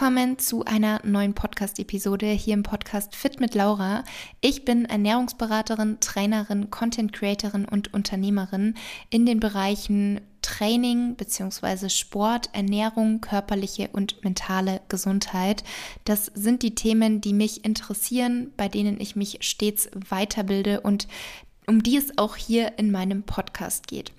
Willkommen zu einer neuen Podcast-Episode hier im Podcast Fit mit Laura. Ich bin Ernährungsberaterin, Trainerin, Content Creatorin und Unternehmerin in den Bereichen Training bzw. Sport, Ernährung, körperliche und mentale Gesundheit. Das sind die Themen, die mich interessieren, bei denen ich mich stets weiterbilde und um die es auch hier in meinem Podcast geht.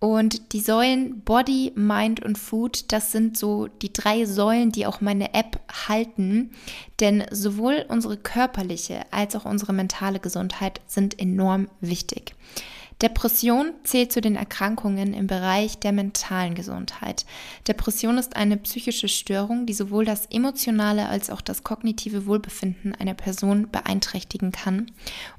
Und die Säulen Body, Mind und Food, das sind so die drei Säulen, die auch meine App halten. Denn sowohl unsere körperliche als auch unsere mentale Gesundheit sind enorm wichtig. Depression zählt zu den Erkrankungen im Bereich der mentalen Gesundheit. Depression ist eine psychische Störung, die sowohl das emotionale als auch das kognitive Wohlbefinden einer Person beeinträchtigen kann.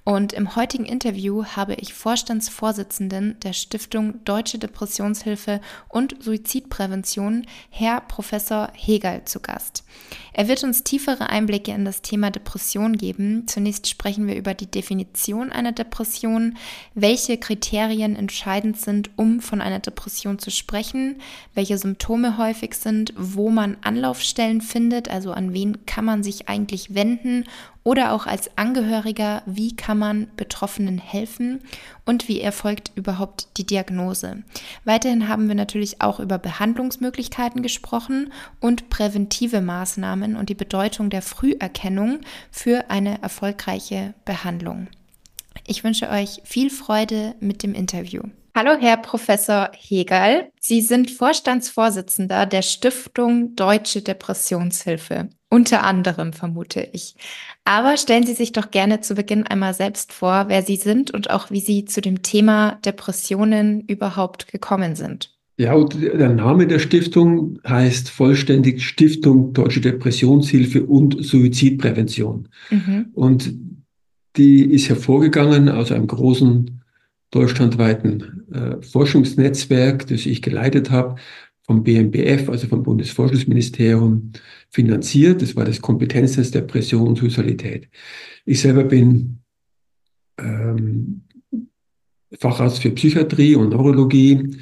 Und im heutigen Interview habe ich Vorstandsvorsitzenden der Stiftung Deutsche Depressionshilfe und Suizidprävention, Herr Professor Hegel, zu Gast. Er wird uns tiefere Einblicke in das Thema Depression geben. Zunächst sprechen wir über die Definition einer Depression, welche Kriterien entscheidend sind, um von einer Depression zu sprechen, welche Symptome häufig sind, wo man Anlaufstellen findet, also an wen kann man sich eigentlich wenden oder auch als Angehöriger, wie kann man Betroffenen helfen und wie erfolgt überhaupt die Diagnose. Weiterhin haben wir natürlich auch über Behandlungsmöglichkeiten gesprochen und präventive Maßnahmen und die Bedeutung der Früherkennung für eine erfolgreiche Behandlung. Ich wünsche euch viel Freude mit dem Interview. Hallo, Herr Professor Hegel. Sie sind Vorstandsvorsitzender der Stiftung Deutsche Depressionshilfe. Unter anderem, vermute ich. Aber stellen Sie sich doch gerne zu Beginn einmal selbst vor, wer Sie sind und auch wie Sie zu dem Thema Depressionen überhaupt gekommen sind. Ja, und der Name der Stiftung heißt vollständig Stiftung Deutsche Depressionshilfe und Suizidprävention. Mhm. Und die ist hervorgegangen aus einem großen deutschlandweiten äh, Forschungsnetzwerk, das ich geleitet habe, vom BMBF, also vom Bundesforschungsministerium, finanziert. Das war das Kompetenznetz Depression und Suizidalität. Ich selber bin ähm, Facharzt für Psychiatrie und Neurologie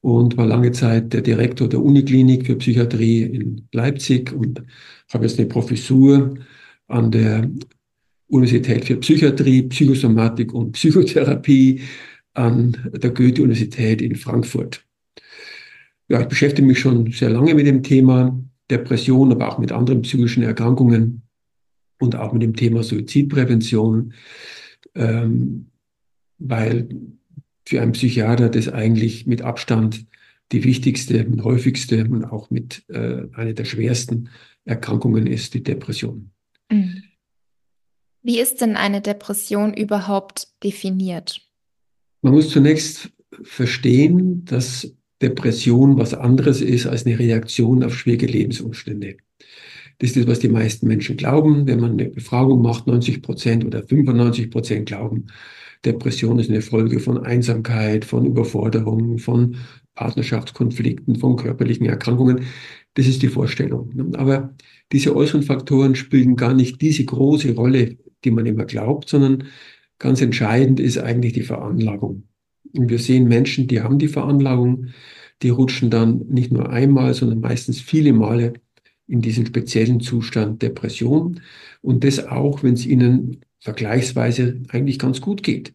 und war lange Zeit der Direktor der Uniklinik für Psychiatrie in Leipzig und habe jetzt eine Professur an der Universität für Psychiatrie, Psychosomatik und Psychotherapie an der Goethe-Universität in Frankfurt. Ja, ich beschäftige mich schon sehr lange mit dem Thema Depression, aber auch mit anderen psychischen Erkrankungen und auch mit dem Thema Suizidprävention, ähm, weil für einen Psychiater das eigentlich mit Abstand die wichtigste und häufigste und auch mit äh, einer der schwersten Erkrankungen ist, die Depression. Mhm. Wie ist denn eine Depression überhaupt definiert? Man muss zunächst verstehen, dass Depression was anderes ist als eine Reaktion auf schwierige Lebensumstände. Das ist das, was die meisten Menschen glauben. Wenn man eine Befragung macht, 90 Prozent oder 95 Prozent glauben, Depression ist eine Folge von Einsamkeit, von Überforderung, von Partnerschaftskonflikten, von körperlichen Erkrankungen. Das ist die Vorstellung. Aber diese äußeren Faktoren spielen gar nicht diese große Rolle die man immer glaubt, sondern ganz entscheidend ist eigentlich die Veranlagung. Wir sehen Menschen, die haben die Veranlagung, die rutschen dann nicht nur einmal, sondern meistens viele Male in diesen speziellen Zustand Depression. Und das auch, wenn es ihnen vergleichsweise eigentlich ganz gut geht.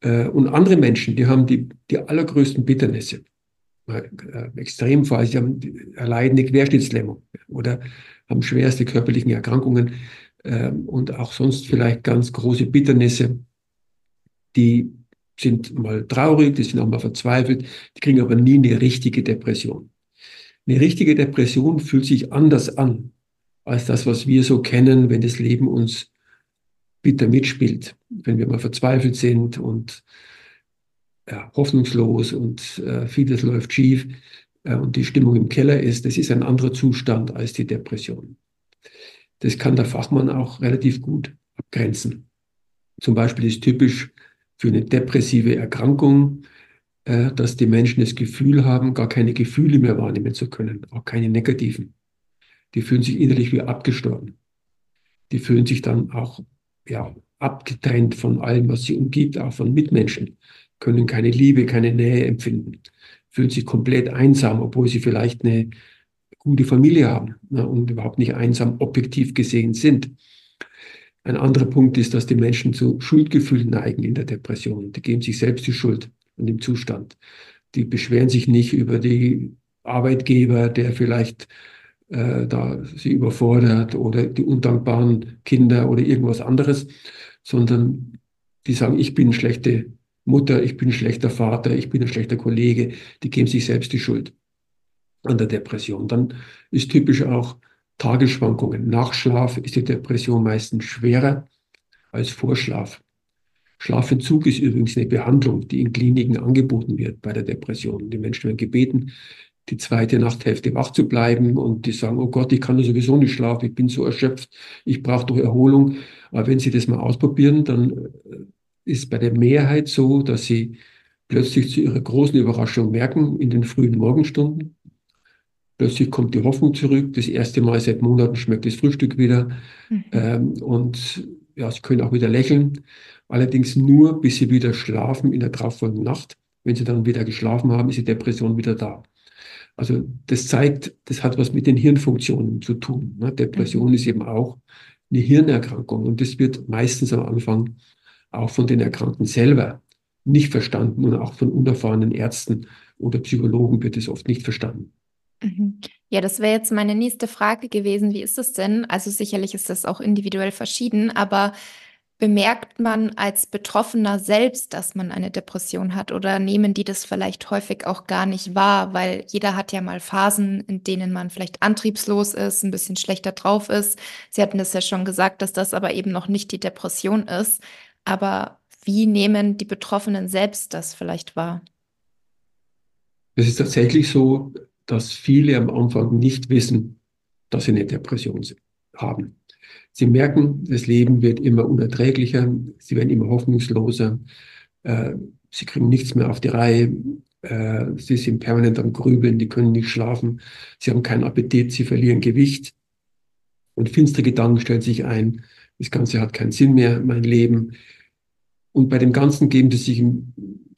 Äh, und andere Menschen, die haben die, die allergrößten Bitternisse. Äh, Extremfall, sie haben, erleiden eine Querschnittslähmung oder haben schwerste körperlichen Erkrankungen ähm, und auch sonst vielleicht ganz große Bitternisse, die sind mal traurig, die sind auch mal verzweifelt, die kriegen aber nie eine richtige Depression. Eine richtige Depression fühlt sich anders an als das, was wir so kennen, wenn das Leben uns bitter mitspielt, wenn wir mal verzweifelt sind und ja, hoffnungslos und äh, vieles läuft schief äh, und die Stimmung im Keller ist. Das ist ein anderer Zustand als die Depression. Das kann der Fachmann auch relativ gut abgrenzen. Zum Beispiel ist typisch für eine depressive Erkrankung, äh, dass die Menschen das Gefühl haben, gar keine Gefühle mehr wahrnehmen zu können, auch keine negativen. Die fühlen sich innerlich wie abgestorben. Die fühlen sich dann auch ja, abgetrennt von allem, was sie umgibt, auch von Mitmenschen, können keine Liebe, keine Nähe empfinden, fühlen sich komplett einsam, obwohl sie vielleicht eine gute Familie haben ne, und überhaupt nicht einsam objektiv gesehen sind. Ein anderer Punkt ist, dass die Menschen zu Schuldgefühlen neigen in der Depression. Die geben sich selbst die Schuld an dem Zustand. Die beschweren sich nicht über die Arbeitgeber, der vielleicht äh, da sie überfordert oder die undankbaren Kinder oder irgendwas anderes, sondern die sagen, ich bin schlechte Mutter, ich bin ein schlechter Vater, ich bin ein schlechter Kollege. Die geben sich selbst die Schuld an der Depression. Dann ist typisch auch Tagesschwankungen. Nach Schlaf ist die Depression meistens schwerer als Vorschlaf. Schlafentzug ist übrigens eine Behandlung, die in Kliniken angeboten wird bei der Depression. Die Menschen werden gebeten, die zweite Nachthälfte wach zu bleiben und die sagen, oh Gott, ich kann sowieso nicht schlafen, ich bin so erschöpft, ich brauche doch Erholung. Aber wenn Sie das mal ausprobieren, dann äh, ist bei der Mehrheit so, dass sie plötzlich zu ihrer großen Überraschung merken, in den frühen Morgenstunden, plötzlich kommt die Hoffnung zurück. Das erste Mal seit Monaten schmeckt das Frühstück wieder. Mhm. Ähm, und ja, sie können auch wieder lächeln. Allerdings nur, bis sie wieder schlafen in der darauffolgenden Nacht. Wenn sie dann wieder geschlafen haben, ist die Depression wieder da. Also das zeigt, das hat was mit den Hirnfunktionen zu tun. Ne? Depression mhm. ist eben auch eine Hirnerkrankung und das wird meistens am Anfang auch von den Erkrankten selber nicht verstanden und auch von unerfahrenen Ärzten oder Psychologen wird es oft nicht verstanden. Mhm. Ja, das wäre jetzt meine nächste Frage gewesen. Wie ist es denn? Also sicherlich ist das auch individuell verschieden, aber Bemerkt man als Betroffener selbst, dass man eine Depression hat oder nehmen die das vielleicht häufig auch gar nicht wahr, weil jeder hat ja mal Phasen, in denen man vielleicht antriebslos ist, ein bisschen schlechter drauf ist. Sie hatten das ja schon gesagt, dass das aber eben noch nicht die Depression ist. Aber wie nehmen die Betroffenen selbst das vielleicht wahr? Es ist tatsächlich so, dass viele am Anfang nicht wissen, dass sie eine Depression haben. Sie merken, das Leben wird immer unerträglicher, sie werden immer hoffnungsloser, äh, sie kriegen nichts mehr auf die Reihe, äh, sie sind permanent am Grübeln, die können nicht schlafen, sie haben keinen Appetit, sie verlieren Gewicht und finstere Gedanken stellen sich ein, das Ganze hat keinen Sinn mehr, mein Leben. Und bei dem Ganzen geben sie sich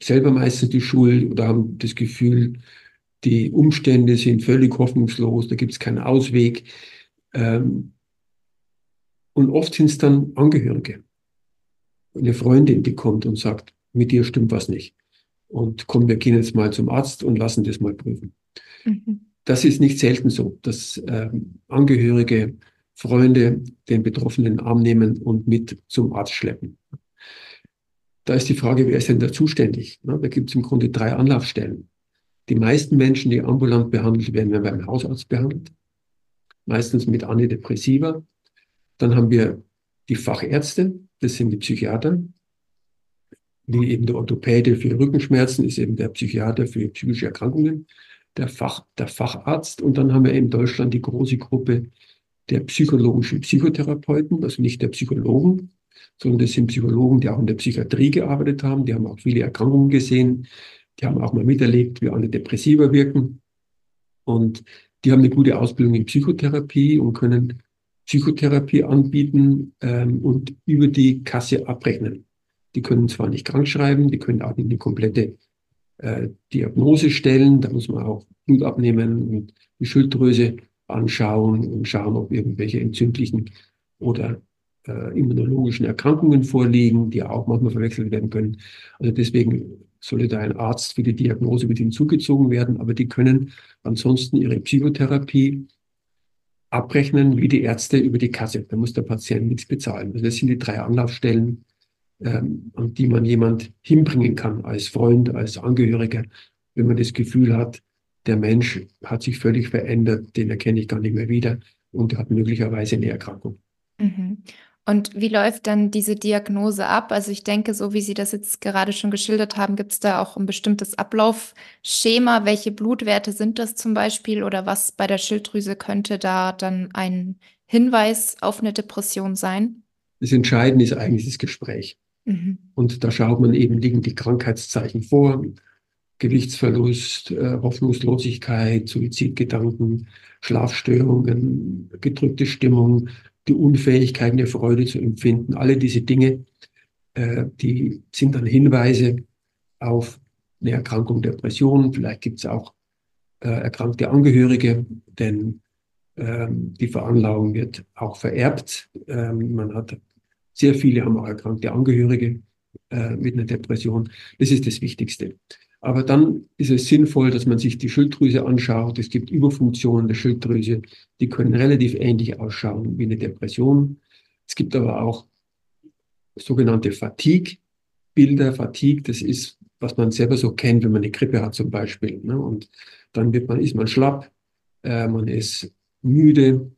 selber meistens die Schuld oder haben das Gefühl, die Umstände sind völlig hoffnungslos, da gibt es keinen Ausweg. Ähm, und oft sind es dann Angehörige. Eine Freundin, die kommt und sagt, mit dir stimmt was nicht. Und komm, wir gehen jetzt mal zum Arzt und lassen das mal prüfen. Mhm. Das ist nicht selten so, dass ähm, Angehörige, Freunde den Betroffenen Arm nehmen und mit zum Arzt schleppen. Da ist die Frage, wer ist denn da zuständig? Na, da gibt es im Grunde drei Anlaufstellen. Die meisten Menschen, die ambulant behandelt werden, werden beim Hausarzt behandelt. Meistens mit Antidepressiva. Dann haben wir die Fachärzte, das sind die Psychiater, wie eben der Orthopäde für Rückenschmerzen ist eben der Psychiater für psychische Erkrankungen, der, Fach, der Facharzt. Und dann haben wir in Deutschland die große Gruppe der psychologischen Psychotherapeuten, also nicht der Psychologen, sondern das sind Psychologen, die auch in der Psychiatrie gearbeitet haben. Die haben auch viele Erkrankungen gesehen. Die haben auch mal miterlebt, wie Antidepressiva wirken. Und die haben eine gute Ausbildung in Psychotherapie und können Psychotherapie anbieten ähm, und über die Kasse abrechnen. Die können zwar nicht krank schreiben, die können auch nicht eine komplette äh, Diagnose stellen. Da muss man auch Blut abnehmen und die Schilddrüse anschauen und schauen, ob irgendwelche entzündlichen oder äh, immunologischen Erkrankungen vorliegen, die auch manchmal verwechselt werden können. Also deswegen sollte da ein Arzt für die Diagnose mit hinzugezogen werden, aber die können ansonsten ihre Psychotherapie abrechnen wie die Ärzte über die Kasse. Da muss der Patient nichts bezahlen. Also das sind die drei Anlaufstellen, ähm, an die man jemand hinbringen kann als Freund, als Angehöriger, wenn man das Gefühl hat, der Mensch hat sich völlig verändert, den erkenne ich gar nicht mehr wieder und hat möglicherweise eine Erkrankung. Mhm. Und wie läuft dann diese Diagnose ab? Also ich denke, so wie Sie das jetzt gerade schon geschildert haben, gibt es da auch ein bestimmtes Ablaufschema. Welche Blutwerte sind das zum Beispiel oder was bei der Schilddrüse könnte da dann ein Hinweis auf eine Depression sein? Das Entscheidende ist eigentlich das Gespräch. Mhm. Und da schaut man eben, liegen die Krankheitszeichen vor, Gewichtsverlust, äh, Hoffnungslosigkeit, Suizidgedanken, Schlafstörungen, gedrückte Stimmung, die Unfähigkeit, eine Freude zu empfinden. Alle diese Dinge, äh, die sind dann Hinweise auf eine Erkrankung Depression. Vielleicht gibt es auch äh, erkrankte Angehörige, denn ähm, die Veranlagung wird auch vererbt. Ähm, man hat sehr viele haben auch erkrankte Angehörige äh, mit einer Depression. Das ist das Wichtigste. Aber dann ist es sinnvoll, dass man sich die Schilddrüse anschaut. Es gibt Überfunktionen der Schilddrüse, die können relativ ähnlich ausschauen wie eine Depression. Es gibt aber auch sogenannte Fatigue-Bilder. Fatigue, das ist, was man selber so kennt, wenn man eine Grippe hat zum Beispiel. Ne? Und dann wird man, ist man schlapp, äh, man ist müde,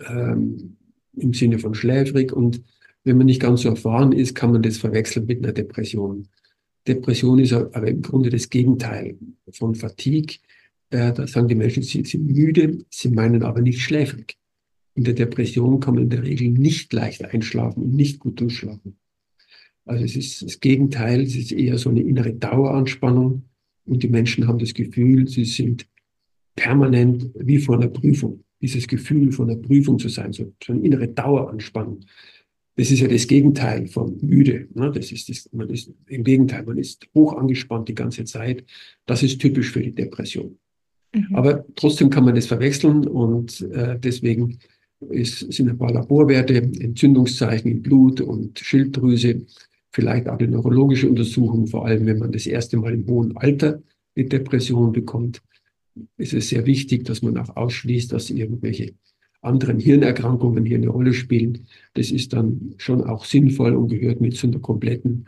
ähm, im Sinne von schläfrig. Und wenn man nicht ganz so erfahren ist, kann man das verwechseln mit einer Depression. Depression ist aber im Grunde das Gegenteil von Fatigue. Äh, da sagen die Menschen, sie sind müde, sie meinen aber nicht schläfrig. In der Depression kann man in der Regel nicht leicht einschlafen und nicht gut durchschlafen. Also es ist das Gegenteil, es ist eher so eine innere Daueranspannung und die Menschen haben das Gefühl, sie sind permanent wie vor einer Prüfung. Dieses Gefühl von einer Prüfung zu sein, so eine innere Daueranspannung. Das ist ja das Gegenteil von müde. Ne? Das ist das, man ist im Gegenteil, man ist hoch angespannt die ganze Zeit. Das ist typisch für die Depression. Mhm. Aber trotzdem kann man das verwechseln und äh, deswegen ist, sind ein paar Laborwerte, Entzündungszeichen im Blut und Schilddrüse, vielleicht auch eine neurologische Untersuchung, vor allem wenn man das erste Mal im hohen Alter eine Depression bekommt, ist es sehr wichtig, dass man auch ausschließt, dass irgendwelche anderen Hirnerkrankungen hier eine Rolle spielen. Das ist dann schon auch sinnvoll und gehört mit zu einer kompletten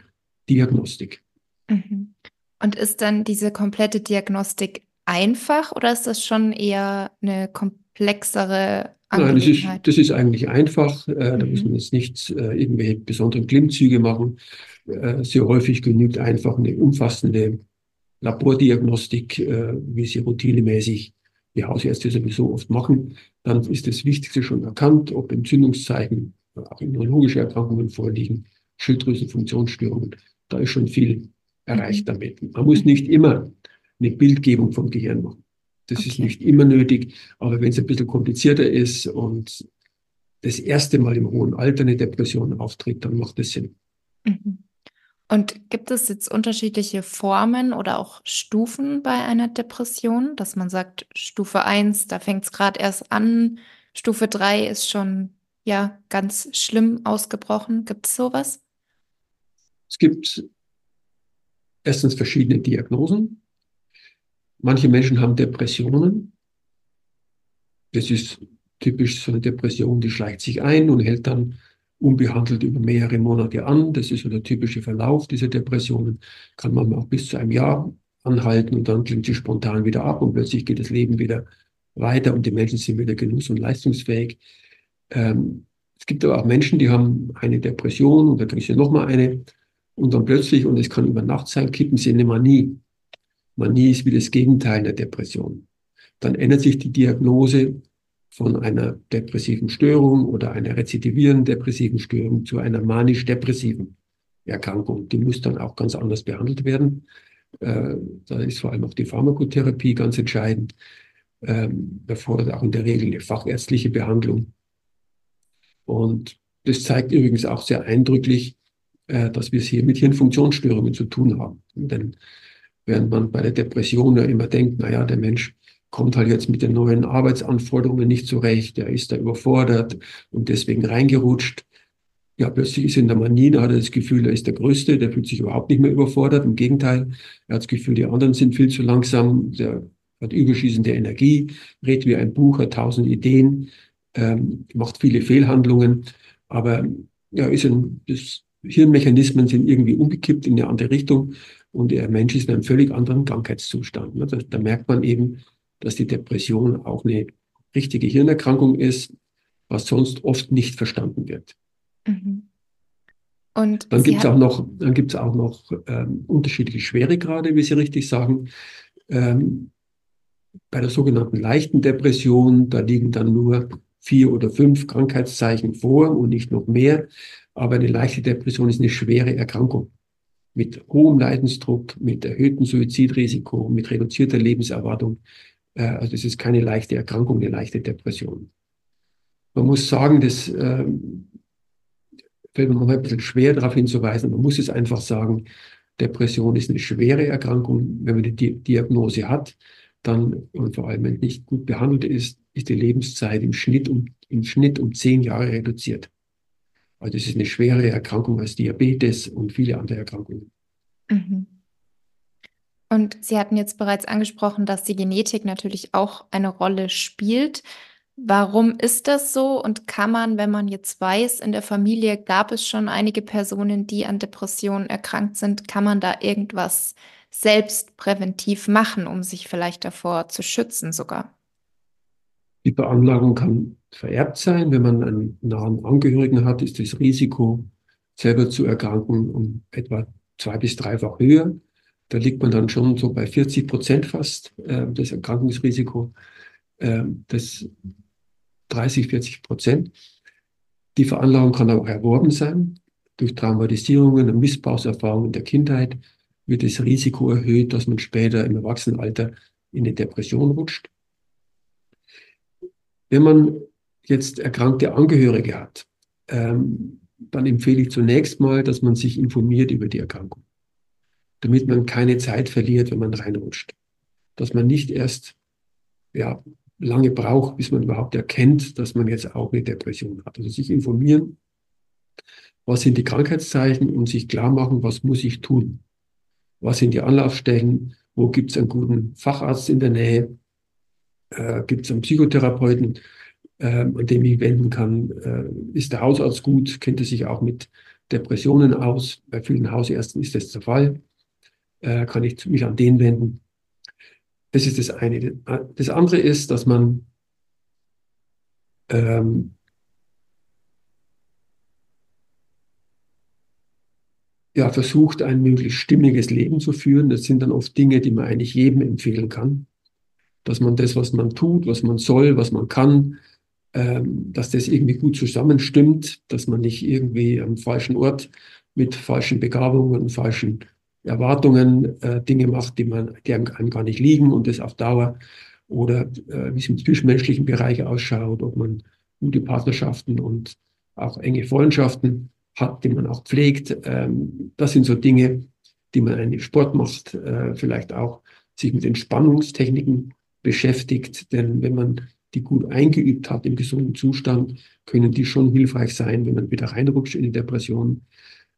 Diagnostik. Mhm. Und ist dann diese komplette Diagnostik einfach oder ist das schon eher eine komplexere Nein, das ist, das ist eigentlich einfach. Äh, da muss mhm. man jetzt nicht äh, irgendwelche besonderen Klimmzüge machen. Äh, sehr häufig genügt einfach eine umfassende Labordiagnostik, äh, wie sie routinemäßig die Hausärzte sowieso oft machen, dann ist das Wichtigste schon erkannt, ob Entzündungszeichen, auch immunologische Erkrankungen vorliegen, Schilddrüsenfunktionsstörungen. Da ist schon viel erreicht mhm. damit. Man muss nicht immer eine Bildgebung vom Gehirn machen. Das okay. ist nicht immer nötig, aber wenn es ein bisschen komplizierter ist und das erste Mal im hohen Alter eine Depression auftritt, dann macht das Sinn. Mhm. Und gibt es jetzt unterschiedliche Formen oder auch Stufen bei einer Depression, dass man sagt, Stufe 1, da fängt es gerade erst an, Stufe 3 ist schon ja ganz schlimm ausgebrochen. Gibt es sowas? Es gibt erstens verschiedene Diagnosen. Manche Menschen haben Depressionen. Das ist typisch so eine Depression, die schleicht sich ein und hält dann unbehandelt über mehrere Monate an. Das ist so der typische Verlauf dieser Depressionen. Kann man auch bis zu einem Jahr anhalten und dann klingt sie spontan wieder ab und plötzlich geht das Leben wieder weiter und die Menschen sind wieder genuss- und leistungsfähig. Ähm, es gibt aber auch Menschen, die haben eine Depression und dann kriegen sie nochmal eine und dann plötzlich, und es kann über Nacht sein, kippen sie in eine Manie. Manie ist wie das Gegenteil der Depression. Dann ändert sich die Diagnose von einer depressiven Störung oder einer rezidivierenden depressiven Störung zu einer manisch-depressiven Erkrankung. Die muss dann auch ganz anders behandelt werden. Äh, da ist vor allem auch die Pharmakotherapie ganz entscheidend. Ähm, erfordert auch in der Regel eine fachärztliche Behandlung. Und das zeigt übrigens auch sehr eindrücklich, äh, dass wir es hier mit Hirnfunktionsstörungen zu tun haben. Denn während man bei der Depression ja immer denkt, naja, der Mensch kommt halt jetzt mit den neuen Arbeitsanforderungen nicht zurecht, er ist da überfordert und deswegen reingerutscht. Ja, plötzlich ist in der Manie, da hat er das Gefühl, er ist der Größte, der fühlt sich überhaupt nicht mehr überfordert. Im Gegenteil, er hat das Gefühl, die anderen sind viel zu langsam, der hat überschießende Energie, redet wie ein Buch, hat tausend Ideen, ähm, macht viele Fehlhandlungen, aber ja, ist ein, das Hirnmechanismen sind irgendwie umgekippt in eine andere Richtung und der Mensch ist in einem völlig anderen Krankheitszustand. Da, da merkt man eben, dass die Depression auch eine richtige Hirnerkrankung ist, was sonst oft nicht verstanden wird. Mhm. Und dann gibt es auch noch, dann gibt's auch noch ähm, unterschiedliche Schweregrade, wie Sie richtig sagen. Ähm, bei der sogenannten leichten Depression, da liegen dann nur vier oder fünf Krankheitszeichen vor und nicht noch mehr. Aber eine leichte Depression ist eine schwere Erkrankung mit hohem Leidensdruck, mit erhöhtem Suizidrisiko, mit reduzierter Lebenserwartung. Äh, also es ist keine leichte Erkrankung, eine leichte Depression. Man muss sagen, das äh, fällt mir manchmal ein bisschen schwer darauf hinzuweisen. Man muss es einfach sagen, Depression ist eine schwere Erkrankung, wenn man die Diagnose hat. dann, und vor allem wenn nicht gut behandelt ist, ist die Lebenszeit im Schnitt um, im Schnitt um zehn Jahre reduziert. Also es ist eine schwere Erkrankung als Diabetes und viele andere Erkrankungen. Mhm. Und Sie hatten jetzt bereits angesprochen, dass die Genetik natürlich auch eine Rolle spielt. Warum ist das so? Und kann man, wenn man jetzt weiß, in der Familie gab es schon einige Personen, die an Depressionen erkrankt sind, kann man da irgendwas selbst präventiv machen, um sich vielleicht davor zu schützen sogar? Die Veranlagung kann vererbt sein. Wenn man einen nahen Angehörigen hat, ist das Risiko, selber zu erkranken, um etwa zwei bis dreifach höher. Da liegt man dann schon so bei 40 Prozent fast, äh, das Erkrankungsrisiko. Äh, das 30, 40 Prozent. Die Veranlagung kann auch erworben sein. Durch Traumatisierungen und Missbrauchserfahrungen in der Kindheit wird das Risiko erhöht, dass man später im Erwachsenenalter in eine Depression rutscht. Wenn man jetzt erkrankte Angehörige hat, ähm, dann empfehle ich zunächst mal, dass man sich informiert über die Erkrankung, damit man keine Zeit verliert, wenn man reinrutscht. Dass man nicht erst ja, lange braucht, bis man überhaupt erkennt, dass man jetzt auch eine Depression hat. Also sich informieren, was sind die Krankheitszeichen und sich klar machen, was muss ich tun. Was sind die Anlaufstellen? Wo gibt es einen guten Facharzt in der Nähe? Äh, gibt es einen Psychotherapeuten, äh, an dem ich wenden kann? Äh, ist der Hausarzt gut? Kennt er sich auch mit Depressionen aus? Bei vielen Hausärzten ist das der Fall. Äh, kann ich mich an den wenden? Das ist das eine. Das andere ist, dass man ähm, ja, versucht, ein möglichst stimmiges Leben zu führen. Das sind dann oft Dinge, die man eigentlich jedem empfehlen kann. Dass man das, was man tut, was man soll, was man kann, ähm, dass das irgendwie gut zusammenstimmt, dass man nicht irgendwie am falschen Ort mit falschen Begabungen und falschen Erwartungen äh, Dinge macht, die man, die einem gar nicht liegen und das auf Dauer oder äh, wie es im zwischenmenschlichen Bereich ausschaut, ob man gute Partnerschaften und auch enge Freundschaften hat, die man auch pflegt. Ähm, das sind so Dinge, die man einen Sport macht, äh, vielleicht auch sich mit Entspannungstechniken beschäftigt, denn wenn man die gut eingeübt hat im gesunden Zustand, können die schon hilfreich sein, wenn man wieder reinrutscht in die Depression.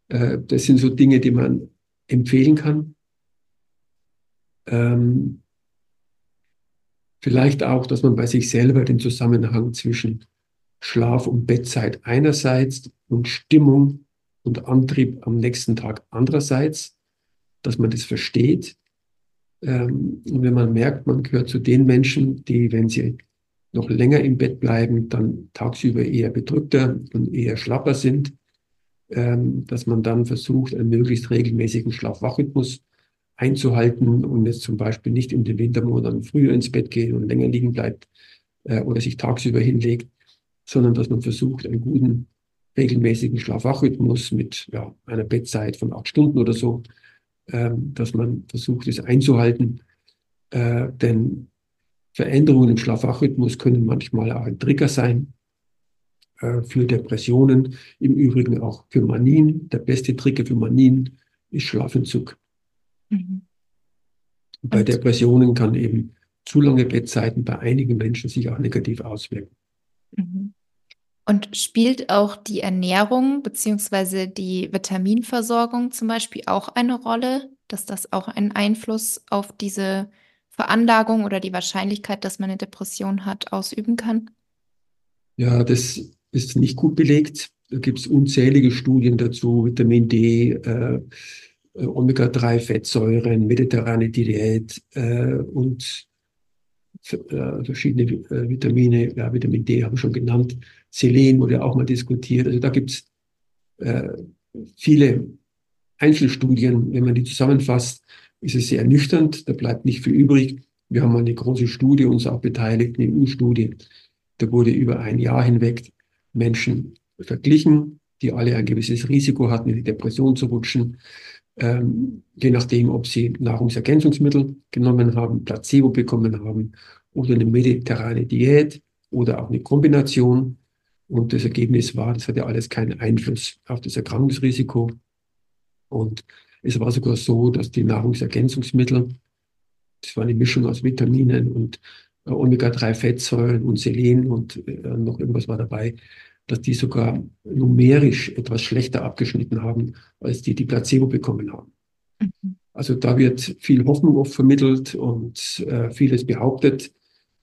Äh, das sind so Dinge, die man empfehlen kann. Ähm, vielleicht auch, dass man bei sich selber den Zusammenhang zwischen Schlaf- und Bettzeit einerseits und Stimmung und Antrieb am nächsten Tag andererseits, dass man das versteht. Ähm, und wenn man merkt, man gehört zu den Menschen, die, wenn sie noch länger im Bett bleiben, dann tagsüber eher bedrückter und eher schlapper sind, ähm, dass man dann versucht, einen möglichst regelmäßigen Schlaf-Wach-Rhythmus einzuhalten und jetzt zum Beispiel nicht in den Wintermonaten früher ins Bett gehen und länger liegen bleibt äh, oder sich tagsüber hinlegt, sondern dass man versucht, einen guten, regelmäßigen Schlaf-Wach-Rhythmus mit ja, einer Bettzeit von acht Stunden oder so, ähm, dass man versucht, es einzuhalten. Äh, denn Veränderungen im Schlaf-Wach-Rhythmus können manchmal auch ein Trigger sein für Depressionen, im Übrigen auch für Manien. Der beste Trigger für Manien ist Schlafentzug. Mhm. Bei Depressionen kann eben zu lange Bettzeiten bei einigen Menschen sich auch negativ auswirken. Mhm. Und spielt auch die Ernährung bzw. die Vitaminversorgung zum Beispiel auch eine Rolle, dass das auch einen Einfluss auf diese Veranlagung oder die Wahrscheinlichkeit, dass man eine Depression hat, ausüben kann? Ja, das ist nicht gut belegt. Da gibt es unzählige Studien dazu, Vitamin D, äh, Omega-3-Fettsäuren, mediterrane Diät äh, und äh, verschiedene äh, Vitamine, ja, Vitamin D habe ich schon genannt, Selen wurde auch mal diskutiert. Also da gibt es äh, viele Einzelstudien. Wenn man die zusammenfasst, ist es sehr ernüchternd. Da bleibt nicht viel übrig. Wir haben mal eine große Studie uns auch beteiligt, eine EU-Studie. Da wurde über ein Jahr hinweg Menschen verglichen, die alle ein gewisses Risiko hatten, in die Depression zu rutschen, ähm, je nachdem, ob sie Nahrungsergänzungsmittel genommen haben, Placebo bekommen haben oder eine mediterrane Diät oder auch eine Kombination. Und das Ergebnis war, das hatte alles keinen Einfluss auf das Erkrankungsrisiko. Und es war sogar so, dass die Nahrungsergänzungsmittel das war eine Mischung aus Vitaminen und Omega-3-Fettsäuren und Selen und äh, noch irgendwas war dabei, dass die sogar numerisch etwas schlechter abgeschnitten haben, als die, die Placebo bekommen haben. Mhm. Also da wird viel Hoffnung oft vermittelt und äh, vieles behauptet,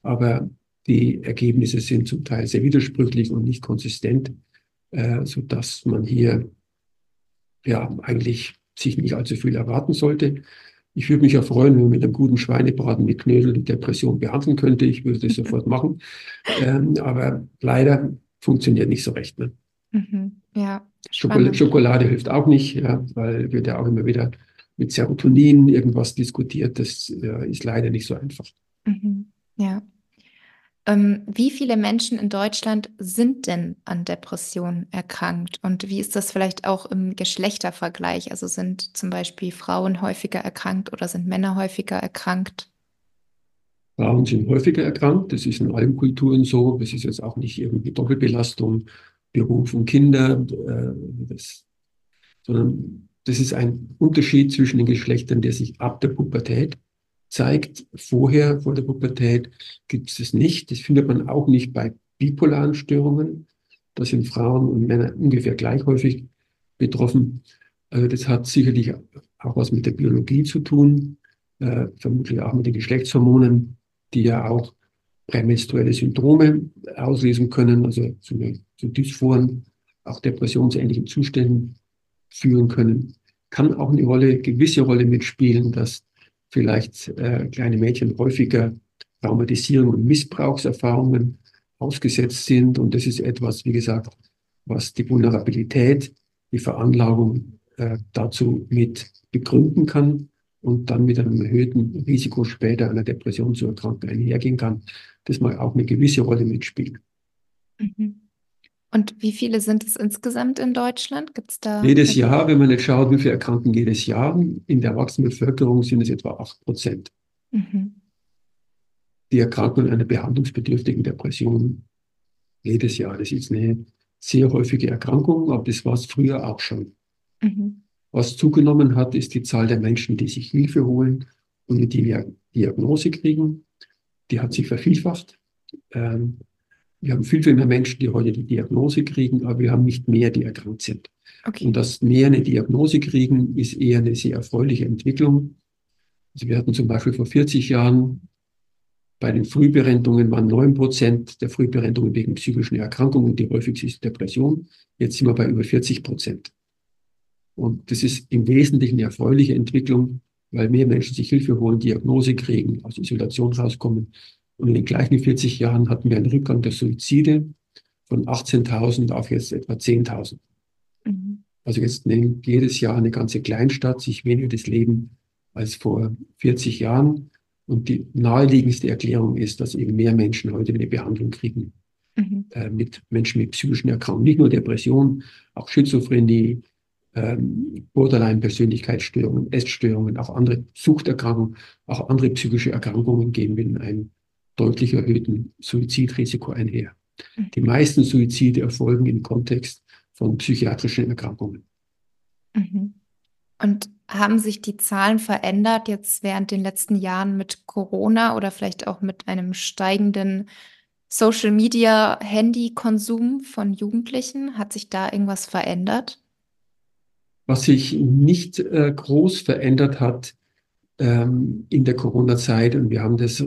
aber die Ergebnisse sind zum Teil sehr widersprüchlich und nicht konsistent, äh, so dass man hier ja eigentlich sich nicht allzu viel erwarten sollte. Ich würde mich ja freuen, wenn man mit einem guten Schweinebraten mit Knödel die Depression behandeln könnte. Ich würde das sofort machen. Ähm, aber leider funktioniert nicht so recht. Ne? Mhm. Ja. Schokolade, Schokolade, hilft auch nicht, ja, weil wird ja auch immer wieder mit Serotonin irgendwas diskutiert. Das äh, ist leider nicht so einfach. Mhm. Ja. Ähm, wie viele Menschen in Deutschland sind denn an Depressionen erkrankt? Und wie ist das vielleicht auch im Geschlechtervergleich? Also sind zum Beispiel Frauen häufiger erkrankt oder sind Männer häufiger erkrankt? Frauen sind häufiger erkrankt. Das ist in allen Kulturen so. Das ist jetzt auch nicht irgendwie Doppelbelastung, Beruf und Kinder, äh, das, sondern das ist ein Unterschied zwischen den Geschlechtern, der sich ab der Pubertät zeigt. Vorher, vor der Pubertät, gibt es das nicht. Das findet man auch nicht bei bipolaren Störungen. Da sind Frauen und Männer ungefähr gleich häufig betroffen. Also das hat sicherlich auch was mit der Biologie zu tun, äh, vermutlich auch mit den Geschlechtshormonen, die ja auch prämenstruelle Syndrome auslesen können, also zu, zu Dysphoren, auch depressionsähnlichen Zuständen führen können. Kann auch eine Rolle, gewisse Rolle mitspielen, dass vielleicht äh, kleine Mädchen häufiger Traumatisierung und Missbrauchserfahrungen ausgesetzt sind. Und das ist etwas, wie gesagt, was die Vulnerabilität, die Veranlagung äh, dazu mit begründen kann und dann mit einem erhöhten Risiko später einer Depression zu erkranken einhergehen kann. Das mag auch eine gewisse Rolle mitspielen. Mhm. Und wie viele sind es insgesamt in Deutschland? Gibt es da? Jedes Jahr, wenn man jetzt schaut, wie viele erkranken jedes Jahr, in der Erwachsenenbevölkerung sind es etwa 8 Prozent. Mhm. Die erkranken an einer behandlungsbedürftigen Depression jedes Jahr. Das ist eine sehr häufige Erkrankung, aber das war es früher auch schon. Mhm. Was zugenommen hat, ist die Zahl der Menschen, die sich Hilfe holen und die Diagnose kriegen. Die hat sich vervielfacht. Ähm, wir haben viel, viel mehr Menschen, die heute die Diagnose kriegen, aber wir haben nicht mehr, die erkrankt sind. Okay. Und dass mehr eine Diagnose kriegen, ist eher eine sehr erfreuliche Entwicklung. Also wir hatten zum Beispiel vor 40 Jahren bei den Frühberentungen waren 9 Prozent der Frühberentungen wegen psychischen Erkrankungen, die häufigste ist Depression. Jetzt sind wir bei über 40 Prozent. Und das ist im Wesentlichen eine erfreuliche Entwicklung, weil mehr Menschen sich Hilfe holen, Diagnose kriegen, aus Isolation rauskommen und in den gleichen 40 Jahren hatten wir einen Rückgang der Suizide von 18.000 auf jetzt etwa 10.000. Mhm. Also jetzt nimmt jedes Jahr eine ganze Kleinstadt sich weniger das Leben als vor 40 Jahren. Und die naheliegendste Erklärung ist, dass eben mehr Menschen heute eine Behandlung kriegen mhm. äh, mit Menschen mit psychischen Erkrankungen. Nicht nur Depression, auch Schizophrenie, ähm, Borderline-Persönlichkeitsstörungen, Essstörungen, auch andere Suchterkrankungen, auch andere psychische Erkrankungen gehen mit einem deutlich erhöhten Suizidrisiko einher. Mhm. Die meisten Suizide erfolgen im Kontext von psychiatrischen Erkrankungen. Mhm. Und haben sich die Zahlen verändert jetzt während den letzten Jahren mit Corona oder vielleicht auch mit einem steigenden Social Media Handy-Konsum von Jugendlichen? Hat sich da irgendwas verändert? Was sich nicht äh, groß verändert hat ähm, in der Corona-Zeit, und wir haben das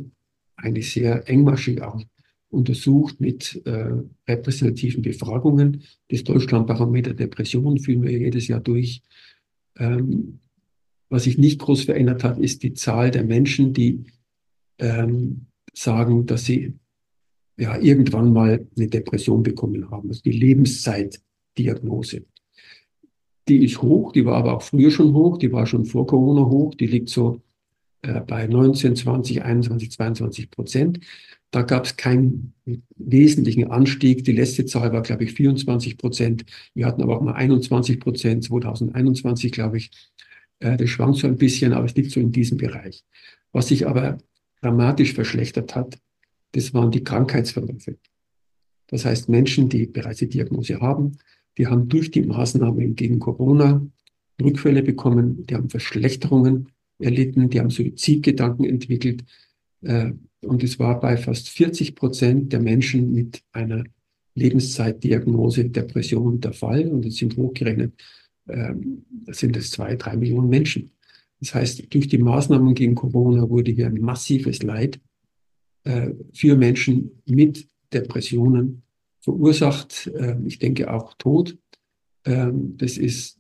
eigentlich sehr engmaschig auch untersucht mit äh, repräsentativen Befragungen. Das Deutschlandbarometer Depression führen wir jedes Jahr durch. Ähm, was sich nicht groß verändert hat, ist die Zahl der Menschen, die ähm, sagen, dass sie ja irgendwann mal eine Depression bekommen haben. Also die Lebenszeitdiagnose. Die ist hoch, die war aber auch früher schon hoch, die war schon vor Corona hoch, die liegt so äh, bei 19, 20, 21, 22 Prozent. Da gab es keinen wesentlichen Anstieg. Die letzte Zahl war, glaube ich, 24 Prozent. Wir hatten aber auch mal 21 Prozent 2021, glaube ich. Äh, das schwankt so ein bisschen, aber es liegt so in diesem Bereich. Was sich aber dramatisch verschlechtert hat, das waren die Krankheitsverläufe. Das heißt, Menschen, die bereits die Diagnose haben, die haben durch die Maßnahmen gegen Corona Rückfälle bekommen, die haben Verschlechterungen erlitten, die haben Suizidgedanken entwickelt. Äh, und es war bei fast 40 Prozent der Menschen mit einer Lebenszeitdiagnose Depression der Fall. Und es sind hochgerechnet, ähm, sind es zwei, drei Millionen Menschen. Das heißt, durch die Maßnahmen gegen Corona wurde hier ein massives Leid äh, für Menschen mit Depressionen verursacht. Äh, ich denke auch Tod. Ähm, das ist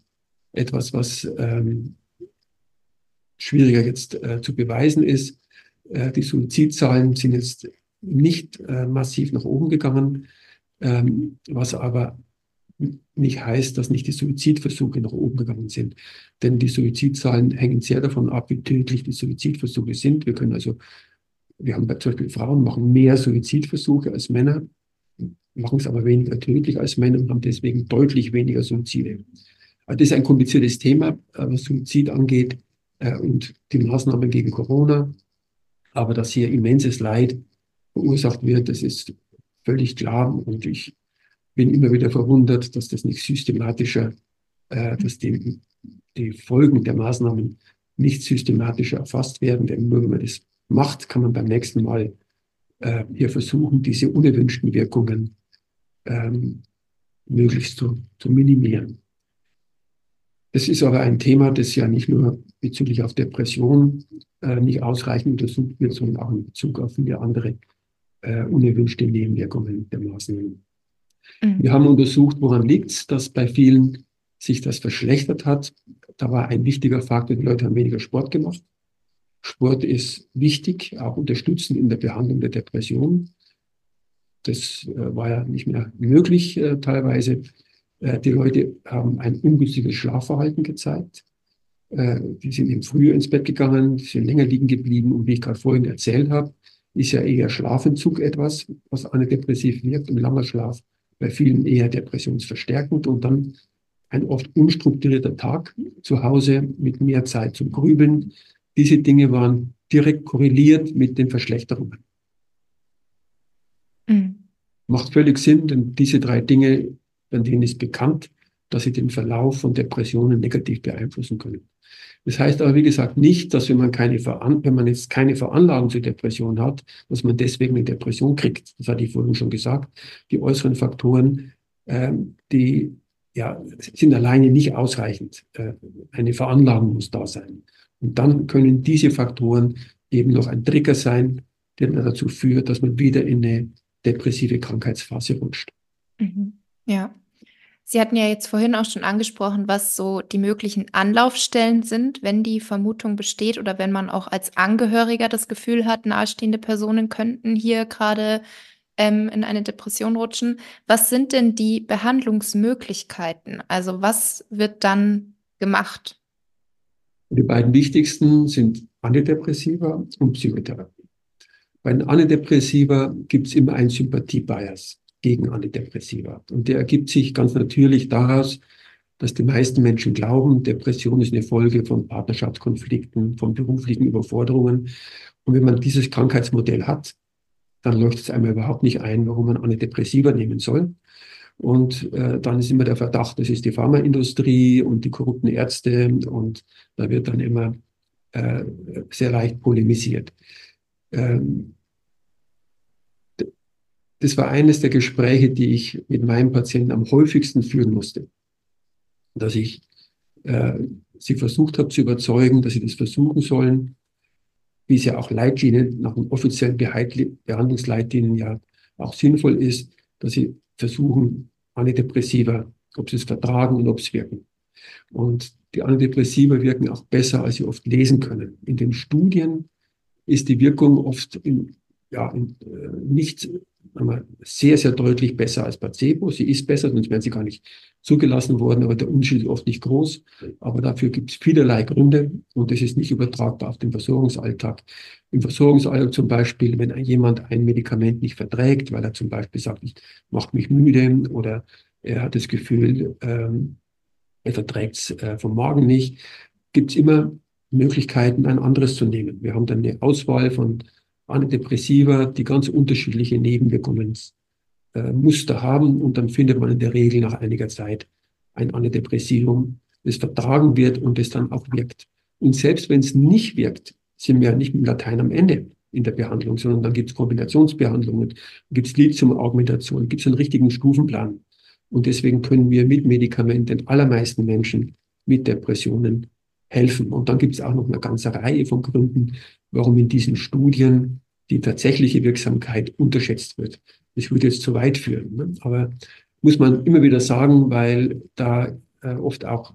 etwas, was ähm, schwieriger jetzt äh, zu beweisen ist. Äh, die Suizidzahlen sind jetzt nicht äh, massiv nach oben gegangen, ähm, was aber nicht heißt, dass nicht die Suizidversuche nach oben gegangen sind. Denn die Suizidzahlen hängen sehr davon ab, wie tödlich die Suizidversuche sind. Wir können also, wir haben zum Beispiel Frauen machen mehr Suizidversuche als Männer, machen es aber weniger tödlich als Männer und haben deswegen deutlich weniger Suizide. Also das ist ein kompliziertes Thema, was Suizid angeht äh, und die Maßnahmen gegen Corona. Aber dass hier immenses Leid verursacht wird, das ist völlig klar. Und ich bin immer wieder verwundert, dass das nicht systematischer, äh, dass die, die Folgen der Maßnahmen nicht systematischer erfasst werden. Denn nur wenn man das macht, kann man beim nächsten Mal äh, hier versuchen, diese unerwünschten Wirkungen ähm, möglichst zu, zu minimieren. Es ist aber ein Thema, das ja nicht nur bezüglich auf Depression äh, nicht ausreichend untersucht wird, sondern auch in Bezug auf viele andere äh, unerwünschte Nebenwirkungen der Maßnahmen. Mhm. Wir haben untersucht, woran liegt es, dass bei vielen sich das verschlechtert hat. Da war ein wichtiger Faktor, die Leute haben weniger Sport gemacht. Sport ist wichtig, auch unterstützend in der Behandlung der Depression. Das äh, war ja nicht mehr möglich äh, teilweise. Äh, die Leute haben ein ungünstiges Schlafverhalten gezeigt. Äh, die sind eben früher ins Bett gegangen, sind länger liegen geblieben und wie ich gerade vorhin erzählt habe, ist ja eher Schlafentzug etwas, was antidepressiv wirkt und langer Schlaf bei vielen eher depressionsverstärkend und dann ein oft unstrukturierter Tag zu Hause mit mehr Zeit zum Grübeln. Diese Dinge waren direkt korreliert mit den Verschlechterungen. Mhm. Macht völlig Sinn, denn diese drei Dinge, bei denen ist bekannt, dass sie den Verlauf von Depressionen negativ beeinflussen können. Das heißt aber, wie gesagt, nicht, dass wenn man keine Veran wenn man jetzt keine Veranlagung zur Depression hat, dass man deswegen eine Depression kriegt. Das hatte ich vorhin schon gesagt. Die äußeren Faktoren, ähm, die ja, sind alleine nicht ausreichend. Äh, eine Veranlagung muss da sein. Und dann können diese Faktoren eben noch ein Trigger sein, der dazu führt, dass man wieder in eine depressive Krankheitsphase rutscht. Mhm. Ja. Sie hatten ja jetzt vorhin auch schon angesprochen, was so die möglichen Anlaufstellen sind, wenn die Vermutung besteht oder wenn man auch als Angehöriger das Gefühl hat, nahestehende Personen könnten hier gerade ähm, in eine Depression rutschen. Was sind denn die Behandlungsmöglichkeiten? Also was wird dann gemacht? Die beiden wichtigsten sind Antidepressiva und Psychotherapie. Bei den Antidepressiva gibt es immer einen Sympathie-Bias gegen Antidepressiva. Und der ergibt sich ganz natürlich daraus, dass die meisten Menschen glauben, Depression ist eine Folge von Partnerschaftskonflikten, von beruflichen Überforderungen. Und wenn man dieses Krankheitsmodell hat, dann leuchtet es einmal überhaupt nicht ein, warum man Antidepressiva nehmen soll. Und äh, dann ist immer der Verdacht, das ist die Pharmaindustrie und die korrupten Ärzte und da wird dann immer äh, sehr leicht polemisiert. Ähm, das war eines der Gespräche, die ich mit meinen Patienten am häufigsten führen musste. Dass ich äh, sie versucht habe zu überzeugen, dass sie das versuchen sollen, wie es ja auch Leitlinien nach den offiziellen Behandlungsleitlinien ja auch sinnvoll ist, dass sie versuchen, Antidepressiva, ob sie es vertragen und ob es wirken. Und die Antidepressiva wirken auch besser, als sie oft lesen können. In den Studien ist die Wirkung oft in, ja, in, äh, nicht sehr, sehr deutlich besser als Placebo. Sie ist besser, sonst wären sie gar nicht zugelassen worden, aber der Unterschied ist oft nicht groß. Aber dafür gibt es vielerlei Gründe und es ist nicht übertragbar auf den Versorgungsalltag. Im Versorgungsalltag zum Beispiel, wenn jemand ein Medikament nicht verträgt, weil er zum Beispiel sagt, ich macht mich müde oder er hat das Gefühl, ähm, er verträgt es äh, vom Magen nicht, gibt es immer Möglichkeiten, ein anderes zu nehmen. Wir haben dann eine Auswahl von Antidepressiva, die ganz unterschiedliche Nebenwirkungsmuster äh, haben und dann findet man in der Regel nach einiger Zeit ein Antidepressivum, das vertragen wird und das dann auch wirkt. Und selbst wenn es nicht wirkt, sind wir nicht mit Latein am Ende in der Behandlung, sondern dann gibt es Kombinationsbehandlungen, gibt es Lithium-Augmentation, gibt es einen richtigen Stufenplan. Und deswegen können wir mit Medikamenten den allermeisten Menschen mit Depressionen helfen. Und dann gibt es auch noch eine ganze Reihe von Gründen, warum in diesen Studien die tatsächliche Wirksamkeit unterschätzt wird. Das würde jetzt zu weit führen. Ne? Aber muss man immer wieder sagen, weil da äh, oft auch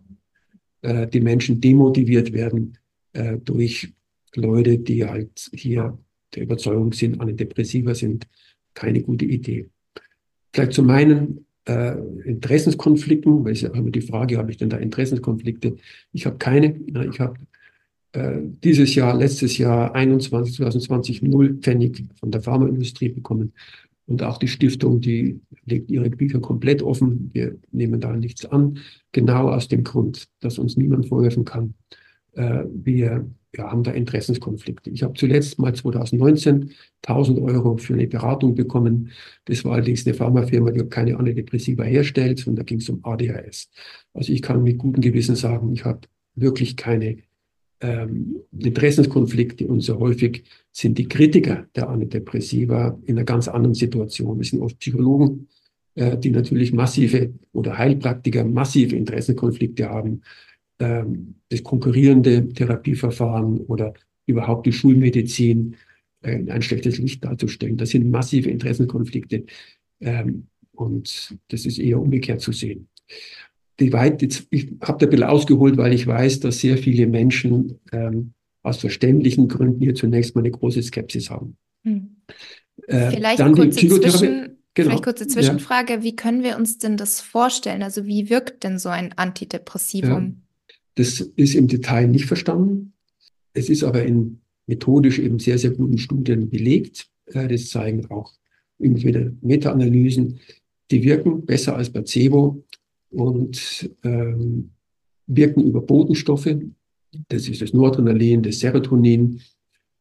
äh, die Menschen demotiviert werden äh, durch Leute, die halt hier der Überzeugung sind, Antidepressiva sind keine gute Idee. Vielleicht zu meinen äh, Interessenskonflikten, weil es ja immer die Frage, habe ich denn da Interessenskonflikte? Ich habe keine. Ja, ich habe äh, dieses Jahr, letztes Jahr 21, 2020 null Pfennig von der Pharmaindustrie bekommen. Und auch die Stiftung, die legt ihre Bücher komplett offen. Wir nehmen da nichts an. Genau aus dem Grund, dass uns niemand vorwerfen kann. Äh, wir ja, haben da Interessenskonflikte. Ich habe zuletzt mal 2019 1000 Euro für eine Beratung bekommen. Das war allerdings eine Pharmafirma, die keine Antidepressiva herstellt, sondern da ging es um ADHS. Also ich kann mit gutem Gewissen sagen, ich habe wirklich keine ähm, Interessenskonflikte und so häufig sind die Kritiker der Antidepressiva in einer ganz anderen Situation. Das sind oft Psychologen, äh, die natürlich massive oder Heilpraktiker massive Interessenkonflikte haben ähm, das konkurrierende Therapieverfahren oder überhaupt die Schulmedizin äh, in ein schlechtes Licht darzustellen. Das sind massive Interessenkonflikte ähm, und das ist eher umgekehrt zu sehen. Die weit, jetzt, ich habe da ein bisschen ausgeholt, weil ich weiß, dass sehr viele Menschen ähm, aus verständlichen Gründen hier zunächst mal eine große Skepsis haben. Hm. Äh, Vielleicht dann kurze die Zwischen, Genau. Vielleicht kurze Zwischenfrage, ja. wie können wir uns denn das vorstellen? Also wie wirkt denn so ein Antidepressivum? Das ist im Detail nicht verstanden. Es ist aber in methodisch eben sehr, sehr guten Studien belegt. Äh, das zeigen auch irgendwelche Meta-Analysen. Die wirken besser als Placebo und ähm, wirken über Botenstoffe. Das ist das Noradrenalin, das Serotonin.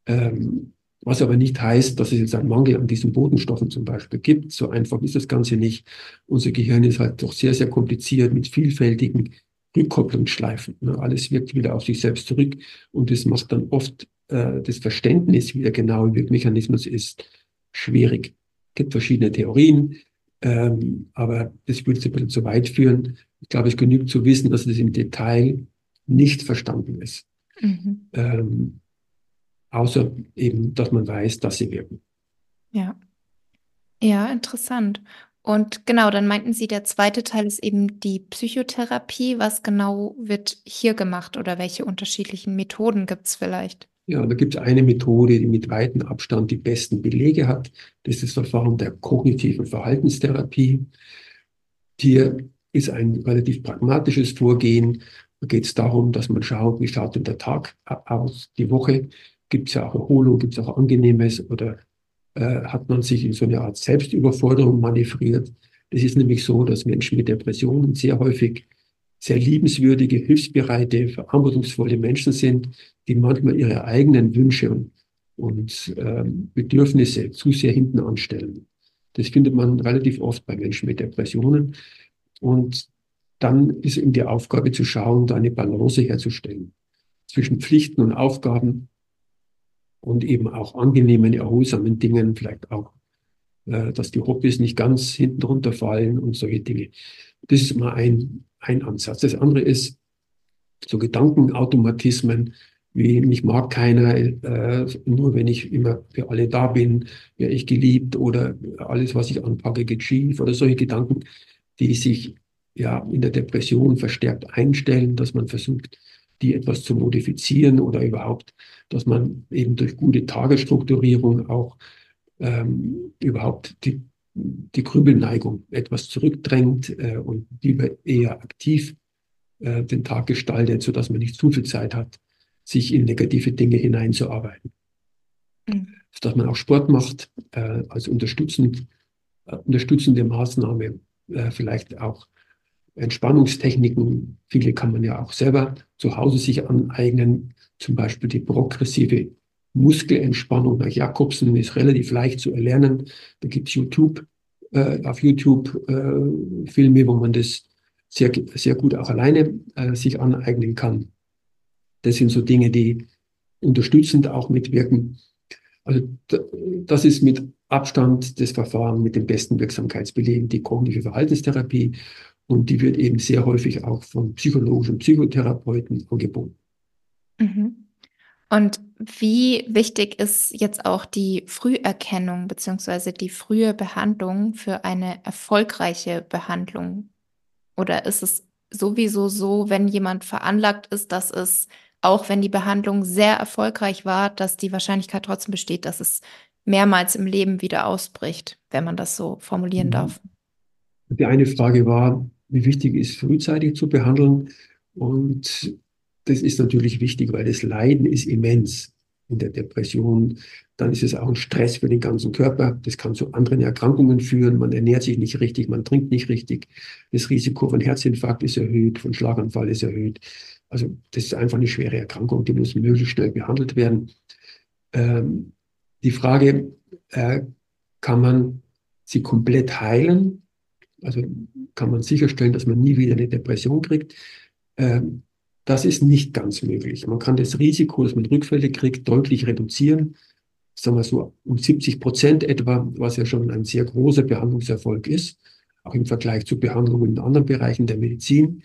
Ähm, was aber nicht heißt, dass es jetzt einen Mangel an diesen Botenstoffen zum Beispiel gibt. So einfach ist das Ganze nicht. Unser Gehirn ist halt doch sehr, sehr kompliziert mit vielfältigen Rückkopplungsschleifen. Ne? Alles wirkt wieder auf sich selbst zurück und das macht dann oft äh, das Verständnis, wie der genaue Wirkmechanismus ist, schwierig. Es gibt verschiedene Theorien, ähm, aber das würde ein bisschen zu weit führen. Ich glaube, es genügt zu wissen, dass es im Detail nicht verstanden ist. Mhm. Ähm, außer eben, dass man weiß, dass sie wirken. Ja. Ja, interessant. Und genau, dann meinten Sie, der zweite Teil ist eben die Psychotherapie. Was genau wird hier gemacht oder welche unterschiedlichen Methoden gibt es vielleicht? Ja, da gibt es eine Methode, die mit weitem Abstand die besten Belege hat. Das ist das Verfahren der kognitiven Verhaltenstherapie. Hier ist ein relativ pragmatisches Vorgehen. Da geht es darum, dass man schaut, wie schaut denn der Tag aus, die Woche. Gibt es ja auch Erholung, gibt es auch Angenehmes oder äh, hat man sich in so eine Art Selbstüberforderung manövriert. Es ist nämlich so, dass Menschen mit Depressionen sehr häufig sehr liebenswürdige, hilfsbereite, verantwortungsvolle Menschen sind, die manchmal ihre eigenen Wünsche und, und ähm, Bedürfnisse zu sehr hinten anstellen. Das findet man relativ oft bei Menschen mit Depressionen. Und dann ist eben die Aufgabe zu schauen, da eine Balance herzustellen zwischen Pflichten und Aufgaben und eben auch angenehmen, erholsamen Dingen, vielleicht auch, äh, dass die Hobbys nicht ganz hinten runterfallen und solche Dinge. Das ist mal ein, ein Ansatz. Das andere ist so Gedankenautomatismen, wie mich mag keiner, äh, nur wenn ich immer für alle da bin, wäre ich geliebt oder alles, was ich anpacke, geht schief oder solche Gedanken, die sich ja in der Depression verstärkt einstellen, dass man versucht, die etwas zu modifizieren oder überhaupt, dass man eben durch gute Tagesstrukturierung auch ähm, überhaupt die, die Grübelneigung etwas zurückdrängt äh, und lieber eher aktiv äh, den Tag gestaltet, sodass man nicht zu viel Zeit hat, sich in negative Dinge hineinzuarbeiten. Mhm. Dass man auch Sport macht äh, als unterstützend, äh, unterstützende Maßnahme, äh, vielleicht auch Entspannungstechniken, viele kann man ja auch selber zu Hause sich aneignen, zum Beispiel die progressive Muskelentspannung nach Jakobsen ist relativ leicht zu erlernen. Da gibt es YouTube, äh, auf YouTube äh, Filme, wo man das sehr, sehr gut auch alleine äh, sich aneignen kann. Das sind so Dinge, die unterstützend auch mitwirken. Also das ist mit Abstand das Verfahren mit dem besten Wirksamkeitsbelegen, die kognitive Verhaltenstherapie. Und die wird eben sehr häufig auch von psychologischen Psychotherapeuten angeboten. Mhm. Und wie wichtig ist jetzt auch die Früherkennung bzw. die frühe Behandlung für eine erfolgreiche Behandlung? Oder ist es sowieso so, wenn jemand veranlagt ist, dass es, auch wenn die Behandlung sehr erfolgreich war, dass die Wahrscheinlichkeit trotzdem besteht, dass es mehrmals im Leben wieder ausbricht, wenn man das so formulieren mhm. darf? Die eine Frage war, wie wichtig ist frühzeitig zu behandeln? Und das ist natürlich wichtig, weil das Leiden ist immens in der Depression. Dann ist es auch ein Stress für den ganzen Körper. Das kann zu anderen Erkrankungen führen. Man ernährt sich nicht richtig, man trinkt nicht richtig. Das Risiko von Herzinfarkt ist erhöht, von Schlaganfall ist erhöht. Also das ist einfach eine schwere Erkrankung, die muss möglichst schnell behandelt werden. Ähm, die Frage, äh, kann man sie komplett heilen? Also kann man sicherstellen, dass man nie wieder eine Depression kriegt? Ähm, das ist nicht ganz möglich. Man kann das Risiko, dass man Rückfälle kriegt, deutlich reduzieren. Sagen wir so um 70 Prozent etwa, was ja schon ein sehr großer Behandlungserfolg ist, auch im Vergleich zu Behandlungen in anderen Bereichen der Medizin.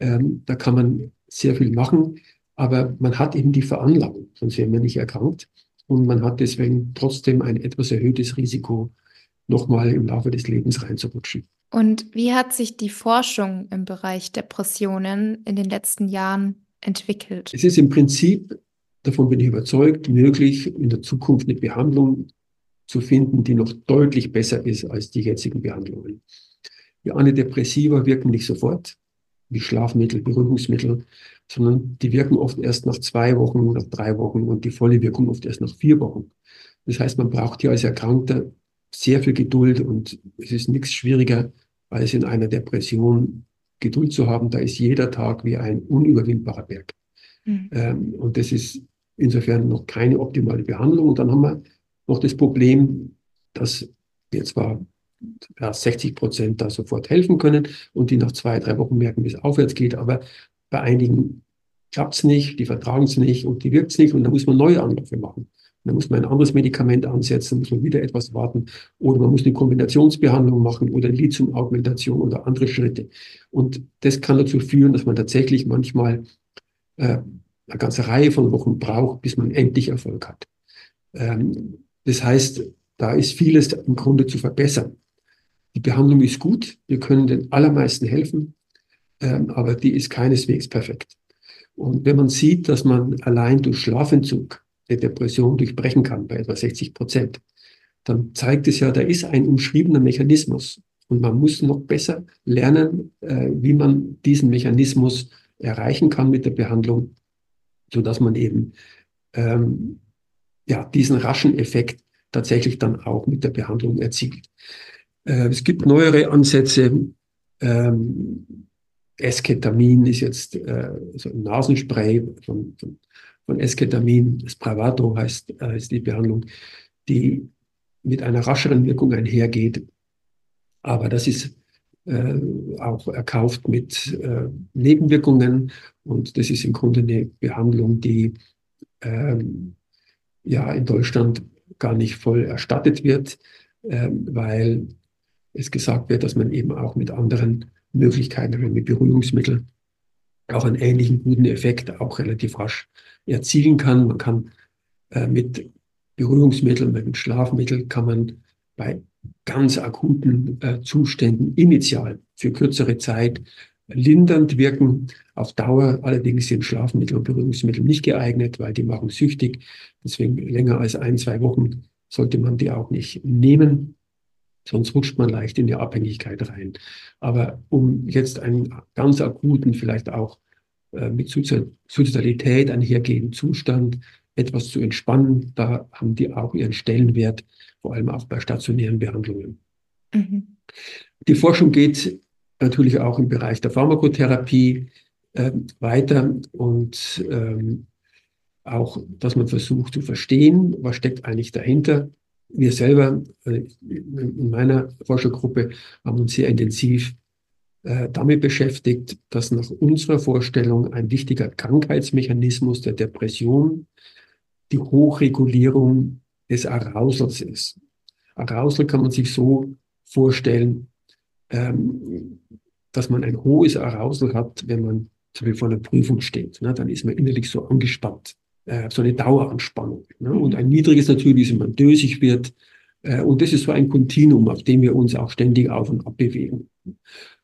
Ähm, da kann man sehr viel machen, aber man hat eben die Veranlagung, sonst wäre man nicht erkrankt. Und man hat deswegen trotzdem ein etwas erhöhtes Risiko, nochmal im Laufe des Lebens reinzurutschen. Und wie hat sich die Forschung im Bereich Depressionen in den letzten Jahren entwickelt? Es ist im Prinzip, davon bin ich überzeugt, möglich, in der Zukunft eine Behandlung zu finden, die noch deutlich besser ist als die jetzigen Behandlungen. Die Antidepressiva wirken nicht sofort, wie Schlafmittel, Beruhigungsmittel, sondern die wirken oft erst nach zwei Wochen, nach drei Wochen und die volle Wirkung oft erst nach vier Wochen. Das heißt, man braucht hier als Erkrankter sehr viel Geduld und es ist nichts schwieriger, als in einer Depression Geduld zu haben. Da ist jeder Tag wie ein unüberwindbarer Berg. Mhm. Ähm, und das ist insofern noch keine optimale Behandlung. Und dann haben wir noch das Problem, dass wir zwar ja, 60 Prozent da sofort helfen können und die nach zwei, drei Wochen merken, wie es aufwärts geht, aber bei einigen klappt es nicht, die vertragen es nicht und die wirkt es nicht und da muss man neue Anläufe machen. Dann muss man ein anderes Medikament ansetzen, muss man wieder etwas warten oder man muss eine Kombinationsbehandlung machen oder Lithium-Augmentation oder andere Schritte. Und das kann dazu führen, dass man tatsächlich manchmal äh, eine ganze Reihe von Wochen braucht, bis man endlich Erfolg hat. Ähm, das heißt, da ist vieles im Grunde zu verbessern. Die Behandlung ist gut, wir können den allermeisten helfen, ähm, aber die ist keineswegs perfekt. Und wenn man sieht, dass man allein durch Schlafentzug eine Depression durchbrechen kann, bei etwa 60 Prozent, dann zeigt es ja, da ist ein umschriebener Mechanismus. Und man muss noch besser lernen, äh, wie man diesen Mechanismus erreichen kann mit der Behandlung, so dass man eben ähm, ja, diesen raschen Effekt tatsächlich dann auch mit der Behandlung erzielt. Äh, es gibt neuere Ansätze. Ähm, Esketamin ist jetzt äh, so ein Nasenspray von, von von Esketamin, das Bravato heißt, heißt die Behandlung, die mit einer rascheren Wirkung einhergeht. Aber das ist äh, auch erkauft mit äh, Nebenwirkungen und das ist im Grunde eine Behandlung, die ähm, ja in Deutschland gar nicht voll erstattet wird, äh, weil es gesagt wird, dass man eben auch mit anderen Möglichkeiten, mit Berührungsmitteln, auch einen ähnlichen guten Effekt auch relativ rasch erzielen kann. Man kann äh, mit Beruhigungsmitteln, mit Schlafmitteln kann man bei ganz akuten äh, Zuständen initial für kürzere Zeit lindernd wirken. Auf Dauer allerdings sind Schlafmittel und Beruhigungsmittel nicht geeignet, weil die machen süchtig. Deswegen länger als ein, zwei Wochen sollte man die auch nicht nehmen. Sonst rutscht man leicht in die Abhängigkeit rein. Aber um jetzt einen ganz akuten, vielleicht auch äh, mit Suizidalität einhergehenden Zustand etwas zu entspannen, da haben die auch ihren Stellenwert, vor allem auch bei stationären Behandlungen. Mhm. Die Forschung geht natürlich auch im Bereich der Pharmakotherapie äh, weiter und ähm, auch, dass man versucht zu verstehen, was steckt eigentlich dahinter. Wir selber äh, in meiner Forschergruppe haben uns sehr intensiv äh, damit beschäftigt, dass nach unserer Vorstellung ein wichtiger Krankheitsmechanismus der Depression die Hochregulierung des Arousals ist. Arousal kann man sich so vorstellen, ähm, dass man ein hohes Arousal hat, wenn man zum Beispiel vor einer Prüfung steht. Ne? Dann ist man innerlich so angespannt, äh, so eine Daueranspannung. Ne? Und ein niedriges natürlich, wenn man dösig wird. Äh, und das ist so ein Kontinuum, auf dem wir uns auch ständig auf und ab bewegen.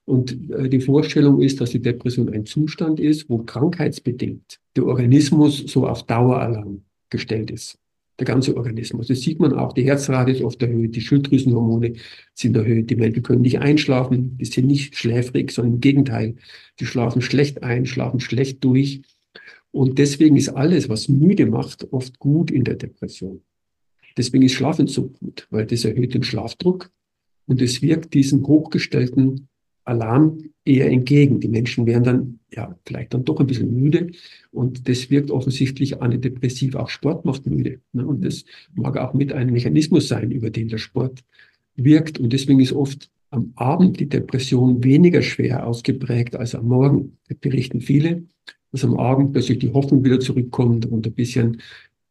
Und äh, die Vorstellung ist, dass die Depression ein Zustand ist, wo krankheitsbedingt der Organismus so auf Daueralarm gestellt ist. Der ganze Organismus. Das sieht man auch. Die Herzrate ist oft erhöht, die Schilddrüsenhormone sind erhöht, die Menschen können nicht einschlafen, die sind nicht schläfrig, sondern im Gegenteil. Die schlafen schlecht ein, schlafen schlecht durch. Und deswegen ist alles, was müde macht, oft gut in der Depression. Deswegen ist Schlafen so gut, weil das erhöht den Schlafdruck und es wirkt diesen hochgestellten Alarm eher entgegen. Die Menschen werden dann ja vielleicht dann doch ein bisschen müde und das wirkt offensichtlich antidepressiv. Auch Sport macht müde. Ne? Und das mag auch mit einem Mechanismus sein, über den der Sport wirkt. Und deswegen ist oft am Abend die Depression weniger schwer ausgeprägt als am Morgen. Das berichten viele, dass am Abend plötzlich die Hoffnung wieder zurückkommt und ein bisschen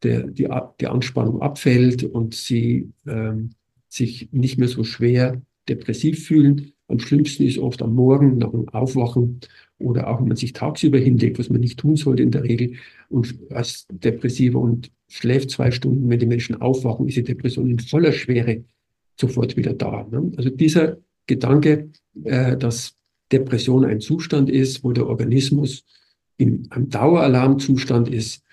der, die, die Anspannung abfällt und sie ähm, sich nicht mehr so schwer depressiv fühlen. Am schlimmsten ist oft am Morgen nach dem Aufwachen oder auch wenn man sich tagsüber hinlegt, was man nicht tun sollte in der Regel und als Depressiver und schläft zwei Stunden, wenn die Menschen aufwachen, ist die Depression in voller Schwere sofort wieder da. Ne? Also dieser Gedanke, äh, dass Depression ein Zustand ist, wo der Organismus in einem Daueralarmzustand ist,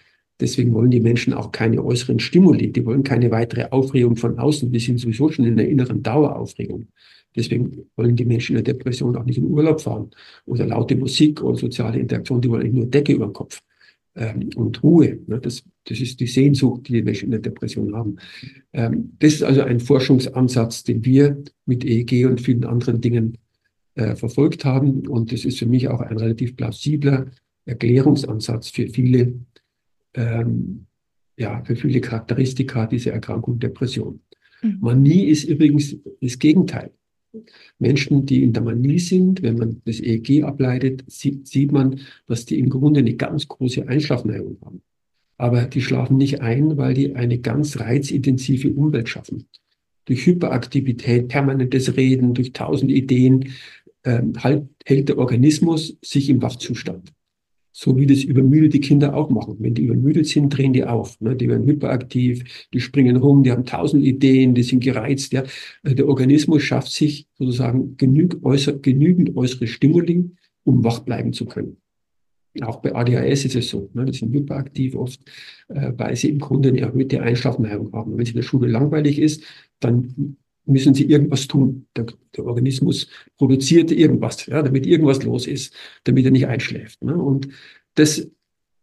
Deswegen wollen die Menschen auch keine äußeren Stimuli, die wollen keine weitere Aufregung von außen, die sind sowieso schon in der inneren Daueraufregung. Deswegen wollen die Menschen in der Depression auch nicht in Urlaub fahren oder laute Musik oder soziale Interaktion, die wollen nur Decke über den Kopf ähm, und Ruhe. Ne? Das, das ist die Sehnsucht, die die Menschen in der Depression haben. Ähm, das ist also ein Forschungsansatz, den wir mit EEG und vielen anderen Dingen äh, verfolgt haben. Und das ist für mich auch ein relativ plausibler Erklärungsansatz für viele, ähm, ja, für viele Charakteristika dieser Erkrankung Depression. Mhm. Manie ist übrigens das Gegenteil. Menschen, die in der Manie sind, wenn man das EEG ableitet, sieht, sieht man, dass die im Grunde eine ganz große Einschlafneigung haben. Aber die schlafen nicht ein, weil die eine ganz reizintensive Umwelt schaffen. Durch Hyperaktivität, permanentes Reden, durch tausend Ideen ähm, halt, hält der Organismus sich im Wachzustand so wie das übermüdete Kinder auch machen. Wenn die übermüdet sind, drehen die auf. Ne? Die werden hyperaktiv, die springen rum, die haben tausend Ideen, die sind gereizt. Ja? Äh, der Organismus schafft sich sozusagen genüg äußer, genügend äußere Stimuli, um wach bleiben zu können. Auch bei ADHS ist es so. Ne? Die sind hyperaktiv oft, äh, weil sie im Grunde eine erhöhte Einschlafneigung haben. Wenn es in der Schule langweilig ist, dann müssen sie irgendwas tun. Der, der Organismus produziert irgendwas, ja, damit irgendwas los ist, damit er nicht einschläft. Ne? Und das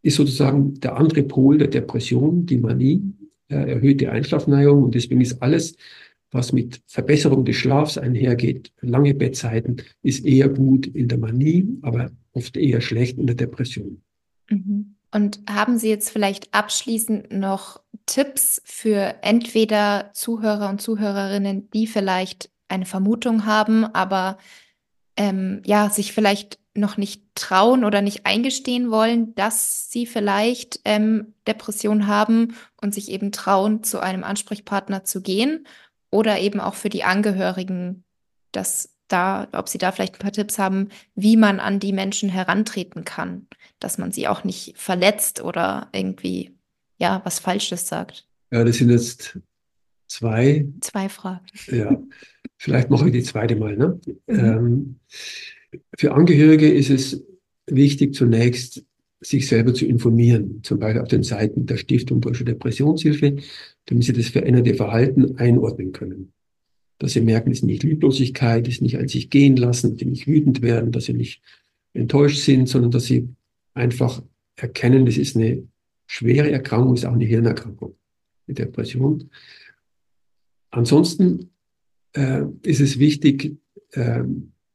ist sozusagen der andere Pol der Depression, die Manie, äh, erhöhte Einschlafneigung. Und deswegen ist alles, was mit Verbesserung des Schlafs einhergeht, lange Bettzeiten, ist eher gut in der Manie, aber oft eher schlecht in der Depression. Mhm. Und haben Sie jetzt vielleicht abschließend noch Tipps für entweder Zuhörer und Zuhörerinnen, die vielleicht eine Vermutung haben, aber ähm, ja, sich vielleicht noch nicht trauen oder nicht eingestehen wollen, dass sie vielleicht ähm, Depression haben und sich eben trauen, zu einem Ansprechpartner zu gehen oder eben auch für die Angehörigen, dass da, ob Sie da vielleicht ein paar Tipps haben, wie man an die Menschen herantreten kann, dass man sie auch nicht verletzt oder irgendwie ja was Falsches sagt. Ja, das sind jetzt zwei. Zwei Fragen. Ja, vielleicht mache ich die zweite mal. Ne? Mhm. Ähm, für Angehörige ist es wichtig, zunächst sich selber zu informieren, zum Beispiel auf den Seiten der Stiftung Deutsche Depressionshilfe, damit sie das veränderte Verhalten einordnen können dass sie merken, es ist nicht Lieblosigkeit, es ist nicht an sich gehen lassen, dass sie nicht wütend werden, dass sie nicht enttäuscht sind, sondern dass sie einfach erkennen, es ist eine schwere Erkrankung, ist auch eine Hirnerkrankung, eine Depression. Ansonsten äh, ist es wichtig, äh,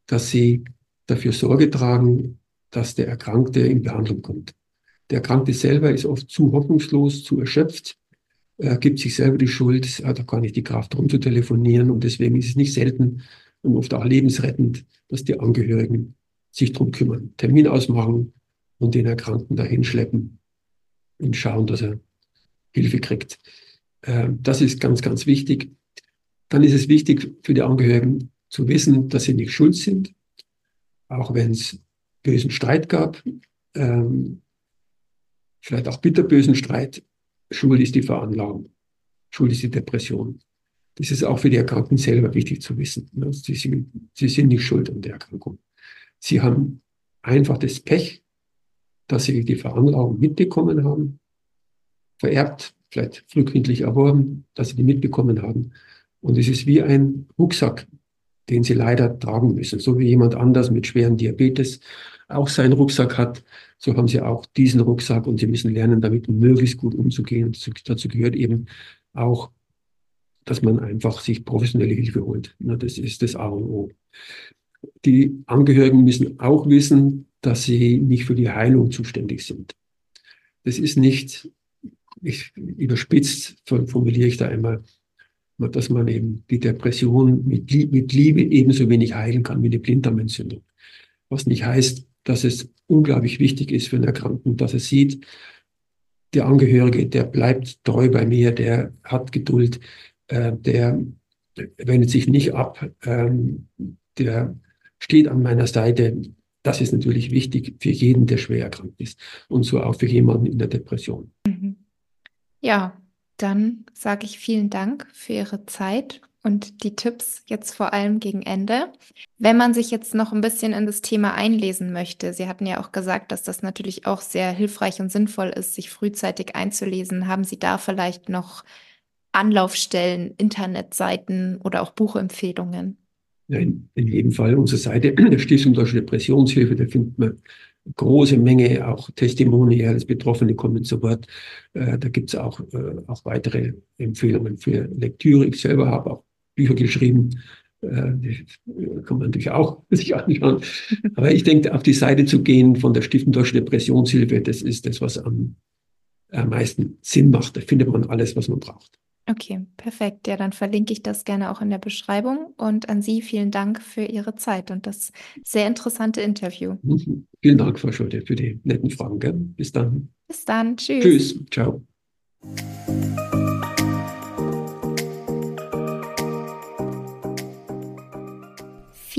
dass sie dafür Sorge tragen, dass der Erkrankte in Behandlung kommt. Der Erkrankte selber ist oft zu hoffnungslos, zu erschöpft er gibt sich selber die Schuld, hat auch gar nicht die Kraft, rumzutelefonieren. Und deswegen ist es nicht selten, und oft auch lebensrettend, dass die Angehörigen sich drum kümmern, Termin ausmachen und den Erkrankten dahin schleppen und schauen, dass er Hilfe kriegt. Ähm, das ist ganz, ganz wichtig. Dann ist es wichtig für die Angehörigen zu wissen, dass sie nicht schuld sind, auch wenn es bösen Streit gab, ähm, vielleicht auch bitterbösen Streit. Schuld ist die Veranlagung, Schuld ist die Depression. Das ist auch für die Erkrankten selber wichtig zu wissen. Ne? Sie sind, sie sind nicht schuld an der Erkrankung. Sie haben einfach das Pech, dass sie die Veranlagung mitbekommen haben, vererbt, vielleicht frühkindlich erworben, dass sie die mitbekommen haben. Und es ist wie ein Rucksack, den sie leider tragen müssen. So wie jemand anders mit schwerem Diabetes auch seinen Rucksack hat, so haben sie auch diesen Rucksack und sie müssen lernen, damit möglichst gut umzugehen. Und dazu gehört eben auch, dass man einfach sich professionelle Hilfe holt. Das ist das A und O. Die Angehörigen müssen auch wissen, dass sie nicht für die Heilung zuständig sind. Das ist nicht, ich, überspitzt formuliere ich da einmal, dass man eben die Depression mit, mit Liebe ebenso wenig heilen kann wie eine Blinddarmentzündung. Was nicht heißt, dass es unglaublich wichtig ist für einen Erkrankten, dass er sieht, der Angehörige, der bleibt treu bei mir, der hat Geduld, äh, der wendet sich nicht ab, ähm, der steht an meiner Seite. Das ist natürlich wichtig für jeden, der schwer erkrankt ist und so auch für jemanden in der Depression. Mhm. Ja, dann sage ich vielen Dank für Ihre Zeit und die Tipps jetzt vor allem gegen Ende. Wenn man sich jetzt noch ein bisschen in das Thema einlesen möchte, Sie hatten ja auch gesagt, dass das natürlich auch sehr hilfreich und sinnvoll ist, sich frühzeitig einzulesen. Haben Sie da vielleicht noch Anlaufstellen, Internetseiten oder auch Buchempfehlungen? In, in jedem Fall unsere Seite der Stiftung Deutsche Depressionshilfe, da findet man große Menge auch Testimonials, Betroffene kommen zu Wort. Äh, da gibt es auch, äh, auch weitere Empfehlungen für Lektüre. Ich selber habe auch Bücher geschrieben, äh, die kann man natürlich auch sich anschauen. Aber ich denke, auf die Seite zu gehen von der Stiftung Deutsche Depressionshilfe, das ist das, was am, am meisten Sinn macht. Da findet man alles, was man braucht. Okay, perfekt. Ja, dann verlinke ich das gerne auch in der Beschreibung. Und an Sie vielen Dank für Ihre Zeit und das sehr interessante Interview. Mhm. Vielen Dank, Frau Schulte, für die netten Fragen. Gell? Bis dann. Bis dann. Tschüss. Tschüss. Ciao.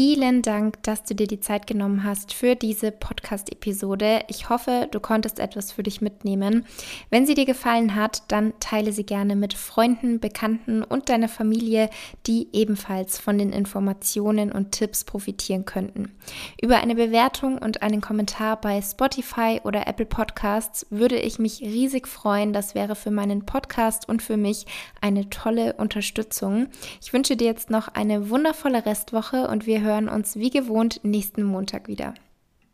Vielen Dank, dass du dir die Zeit genommen hast für diese Podcast-Episode. Ich hoffe, du konntest etwas für dich mitnehmen. Wenn sie dir gefallen hat, dann teile sie gerne mit Freunden, Bekannten und deiner Familie, die ebenfalls von den Informationen und Tipps profitieren könnten. Über eine Bewertung und einen Kommentar bei Spotify oder Apple Podcasts würde ich mich riesig freuen. Das wäre für meinen Podcast und für mich eine tolle Unterstützung. Ich wünsche dir jetzt noch eine wundervolle Restwoche und wir hören uns wie gewohnt nächsten Montag wieder.